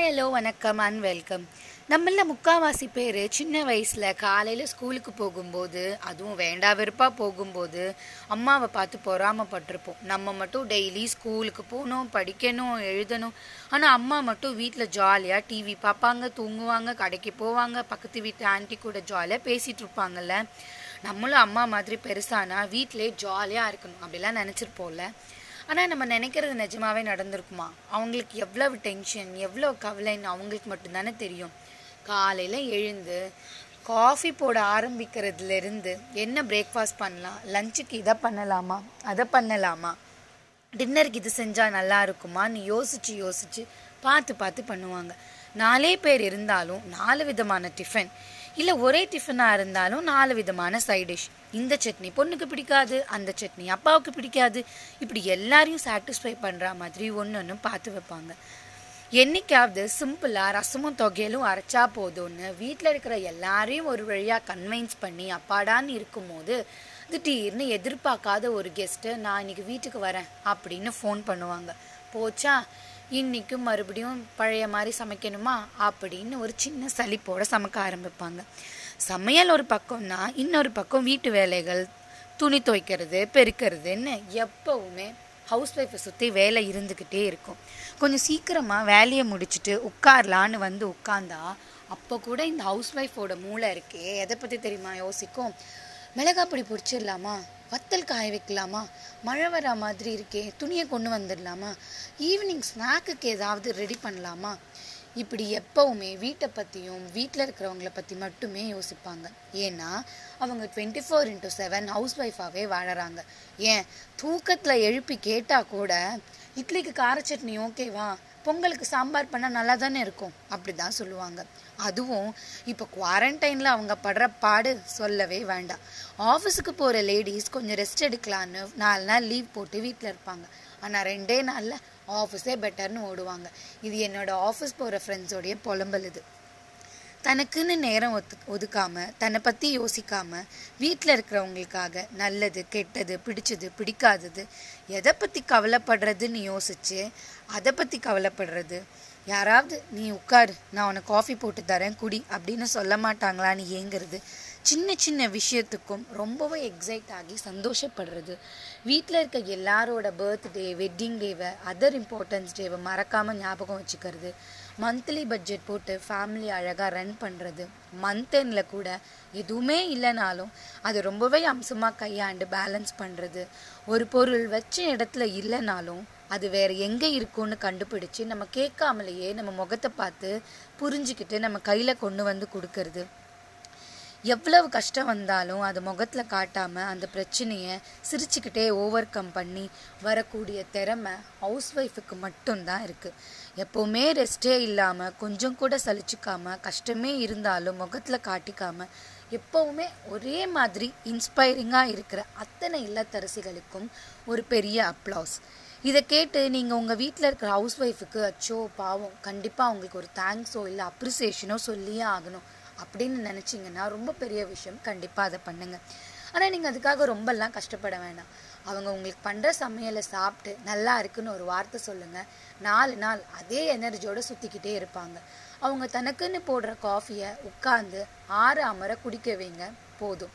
Hi hello வணக்கம் and welcome நம்மள முக்காவாசி பேர் சின்ன வயசில் காலையில் ஸ்கூலுக்கு போகும்போது அதுவும் வேண்டா வெறுப்பாக போகும்போது அம்மாவை பார்த்து பொறாமப்பட்டிருப்போம். நம்ம மட்டும் டெய்லி ஸ்கூலுக்கு போகணும் படிக்கணும் எழுதணும். ஆனால் அம்மா மட்டும் வீட்டில் ஜாலியாக டிவி பார்ப்பாங்க தூங்குவாங்க கடைக்கு போவாங்க பக்கத்து வீட்டு ஆன்ட்டி கூட ஜாலியாக பேசிகிட்டு இருப்பாங்கல்ல. நம்மளும் அம்மா மாதிரி பெருசானா வீட்டிலே ஜாலியாக இருக்கணும். அப்படிலாம் நினச்சிருப்போம்ல. ஆனால் நம்ம நினைக்கிறது நிஜமாவே நடந்திருக்குமா? அவங்களுக்கு எவ்வளவு டென்ஷன் எவ்வளோ கவலைன்னு அவங்களுக்கு மட்டும்தானே தெரியும். காலையில் எழுந்து காஃபி போட ஆரம்பிக்கிறதுலேருந்து என்ன பிரேக்ஃபாஸ்ட் பண்ணலாம்? லஞ்சுக்கு இதை பண்ணலாமா? அதை பண்ணலாமா? டின்னருக்கு இது செஞ்சால் நல்லா இருக்குமான்னு யோசித்து யோசித்து பார்த்து பார்த்து பண்ணுவாங்க. நாலே பேர் இருந்தாலும் நாலு விதமான டிஃபன் இல்லை ஒரே டிஃபனாக இருந்தாலும் நாலு விதமான சைட் டிஷ் இந்த சட்னி பொண்ணுக்கு பிடிக்காது அந்த சட்னி அப்பாவுக்கு பிடிக்காது. இப்படி எல்லாரையும் சாட்டிஸ்ஃபை பண்ணுற மாதிரி ஒன்று ஒன்று பார்த்து வைப்பாங்க. என்னைக்காவது சிம்பிளாக ரசமும் தொகையிலும் அரைச்சா போதும்னு வீட்டில் இருக்கிற எல்லாரையும் ஒரு வழியாக கன்வின்ஸ் பண்ணி அப்பாடான்னு இருக்கும்போது திடீர்னு எதிர்பார்க்காத ஒரு கெஸ்ட்டு நான் இன்னைக்கு வீட்டுக்கு வரேன் அப்படின்னு ஃபோன் பண்ணுவாங்க. போச்சா? இன்னைக்கும் மறுபடியும் பழைய மாதிரி சமைக்கணுமா அப்படின்னு ஒரு சின்ன சளிப்போட சமைக்க ஆரம்பிப்பாங்க. சமையல் ஒரு பக்கம்னா இன்னொரு பக்கம் வீட்டு வேலைகள் துணி துவைக்கிறது பெருக்கிறதுன்னு எப்போவுமே ஹவுஸ் ஒய்ஃபை சுற்றி வேலை இருந்துக்கிட்டே இருக்கும். கொஞ்சம் சீக்கிரமாக வேலையை முடிச்சுட்டு உட்காரலான்னு வந்து உட்காந்தா அப்போ கூட இந்த ஹவுஸ் ஒய்ஃபோட மூளை இருக்கே. எதை பற்றி தெரியுமா? யோசிக்கும். மிளகாப்பொடி பொடிச்சிடலாமா வத்தல் காய வைக்கலாமா? மழை வர மாதிரி இருக்கே துணியை கொண்டு வந்துடலாமா? ஈவினிங் ஸ்நாக்குக்கு ஏதாவது ரெடி பண்ணலாமா? இப்படி எப்போவுமே வீட்டை பற்றியும் வீட்டில் இருக்கிறவங்கள பற்றி மட்டுமே யோசிப்பாங்க. ஏன்னா அவங்க twenty four into seven house ஒய்ஃபாகவே வாழறாங்க. ஏன்? தூக்கத்தில் எழுப்பி கேட்டால் கூட இட்லிக்கு கார சட்னி ஓகேவா பொங்கலுக்கு சாம்பார் பண்ணால் நல்லா தானே இருக்கும்? அப்படி தான் சொல்லுவாங்க. அதுவும் இப்போ குவாரண்டைனில் அவங்க படுற பாடு சொல்லவே வேண்டாம். ஆஃபீஸுக்கு போகிற லேடிஸ் கொஞ்சம் ரெஸ்ட் எடுக்கலான்னு நாலு நாள் லீவ் போட்டு வீட்டில் இருப்பாங்க. ஆனால் ரெண்டே நாளில் ஆஃபீஸே பெட்டர்னு ஓடுவாங்க. இது என்னோட ஆஃபீஸ் போகிற ஃப்ரெண்ட்ஸோடைய புலம்பல் இது. தனக்குன்னு நேரம் ஒத்து ஒதுக்காமல் தன்னை பற்றி யோசிக்காமல் வீட்டில் இருக்கிறவங்களுக்காக நல்லது கெட்டது பிடிச்சது பிடிக்காதது எதை பற்றி கவலைப்படுறதுன்னு யோசிச்சு அதை பற்றி கவலைப்படுறது. யாராவது நீ உட்காரு நான் உனக்கு காஃபி போட்டு தரேன் குடி அப்படின்னு சொல்ல மாட்டாங்களான்னு ஏங்கிறது. சின்ன சின்ன விஷயத்துக்கும் ரொம்பவே எக்ஸைட் ஆகி சந்தோஷப்படுறது. வீட்டில் இருக்க எல்லாரோட பர்த்டே வெட்டிங் டேவை அதர் இம்பார்ட்டன்ஸ் டேவை மறக்காமல் ஞாபகம் வச்சுக்கிறது. மந்த்லி பட்ஜெட் போட்டு ஃபேமிலி அழகாக ரன் பண்ணுறது மந்த் எண்டில் கூட எதுவுமே இல்லைனாலும் அது ரொம்பவே அம்சமாக கையாண்டு பேலன்ஸ் பண்ணுறது ஒரு பொருள் வச்ச இடத்துல இல்லைனாலும் அது வேறு எங்கே இருக்கும்னு கண்டுபிடிச்சு நம்ம கேட்காமலேயே நம்ம முகத்தை பார்த்து புரிஞ்சுக்கிட்டு நம்ம கையில் கொண்டு வந்து கொடுக்கறது. எவ்வளவு கஷ்டம் வந்தாலும் அது முகத்தில் காட்டாமல் அந்த பிரச்சனையை சிரிச்சுக்கிட்டே ஓவர் கம் பண்ணி வரக்கூடிய திறமை ஹவுஸ் ஒய்ஃபுக்கு மட்டும்தான் இருக்குது எப்போவுமே ரெஸ்டே இல்லாமல் கொஞ்சம் கூட சலிச்சுக்காமல் கஷ்டமே இருந்தாலும் முகத்தில் காட்டிக்காமல் எப்போவுமே ஒரே மாதிரி இன்ஸ்பைரிங்காக இருக்கிற அத்தனை இல்லத்தரசிகளுக்கும் ஒரு பெரிய அப்ளாஸ் இதை கேட்டு நீங்கள் உங்கள் வீட்டில் இருக்கிற ஹவுஸ் ஒய்ஃபுக்கு அச்சோ பாவம் கண்டிப்பாக அவங்களுக்கு ஒரு தேங்க்ஸோ இல்லை அப்ரிசியேஷனோ சொல்லியே ஆகணும். அப்படின்னு நினச்சிங்கன்னா ரொம்ப பெரிய விஷயம். கண்டிப்பாக அதை பண்ணுங்கள் ஆனால் நீங்கள் அதுக்காக ரொம்பலாம் கஷ்டப்பட வேணாம். அவங்க உங்களுக்கு பண்ணுற சமையலை சாப்பிட்டு நல்லா இருக்குன்னு ஒரு வார்த்தை சொல்லுங்கள் நாலு நாள் அதே எனர்ஜியோடு சுற்றிக்கிட்டே இருப்பாங்க. அவங்க தனக்குன்னு போடுற காஃபியை உட்காந்து ஆறு அமர குடிக்க வைங்க. போதும்.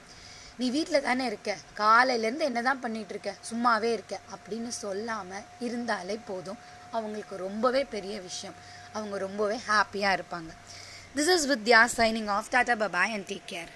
நீ வீட்டில் தானே இருக்க. காலையிலேருந்து என்ன தான் பண்ணிகிட்டு இருக்க? சும்மாவே இருக்க. அப்படின்னு சொல்லாமல் இருந்தாலே போதும். அவங்களுக்கு ரொம்பவே பெரிய விஷயம். அவங்க ரொம்பவே ஹாப்பியாக இருப்பாங்க. This is Vidya signing off. Tata, bye bye, and take care.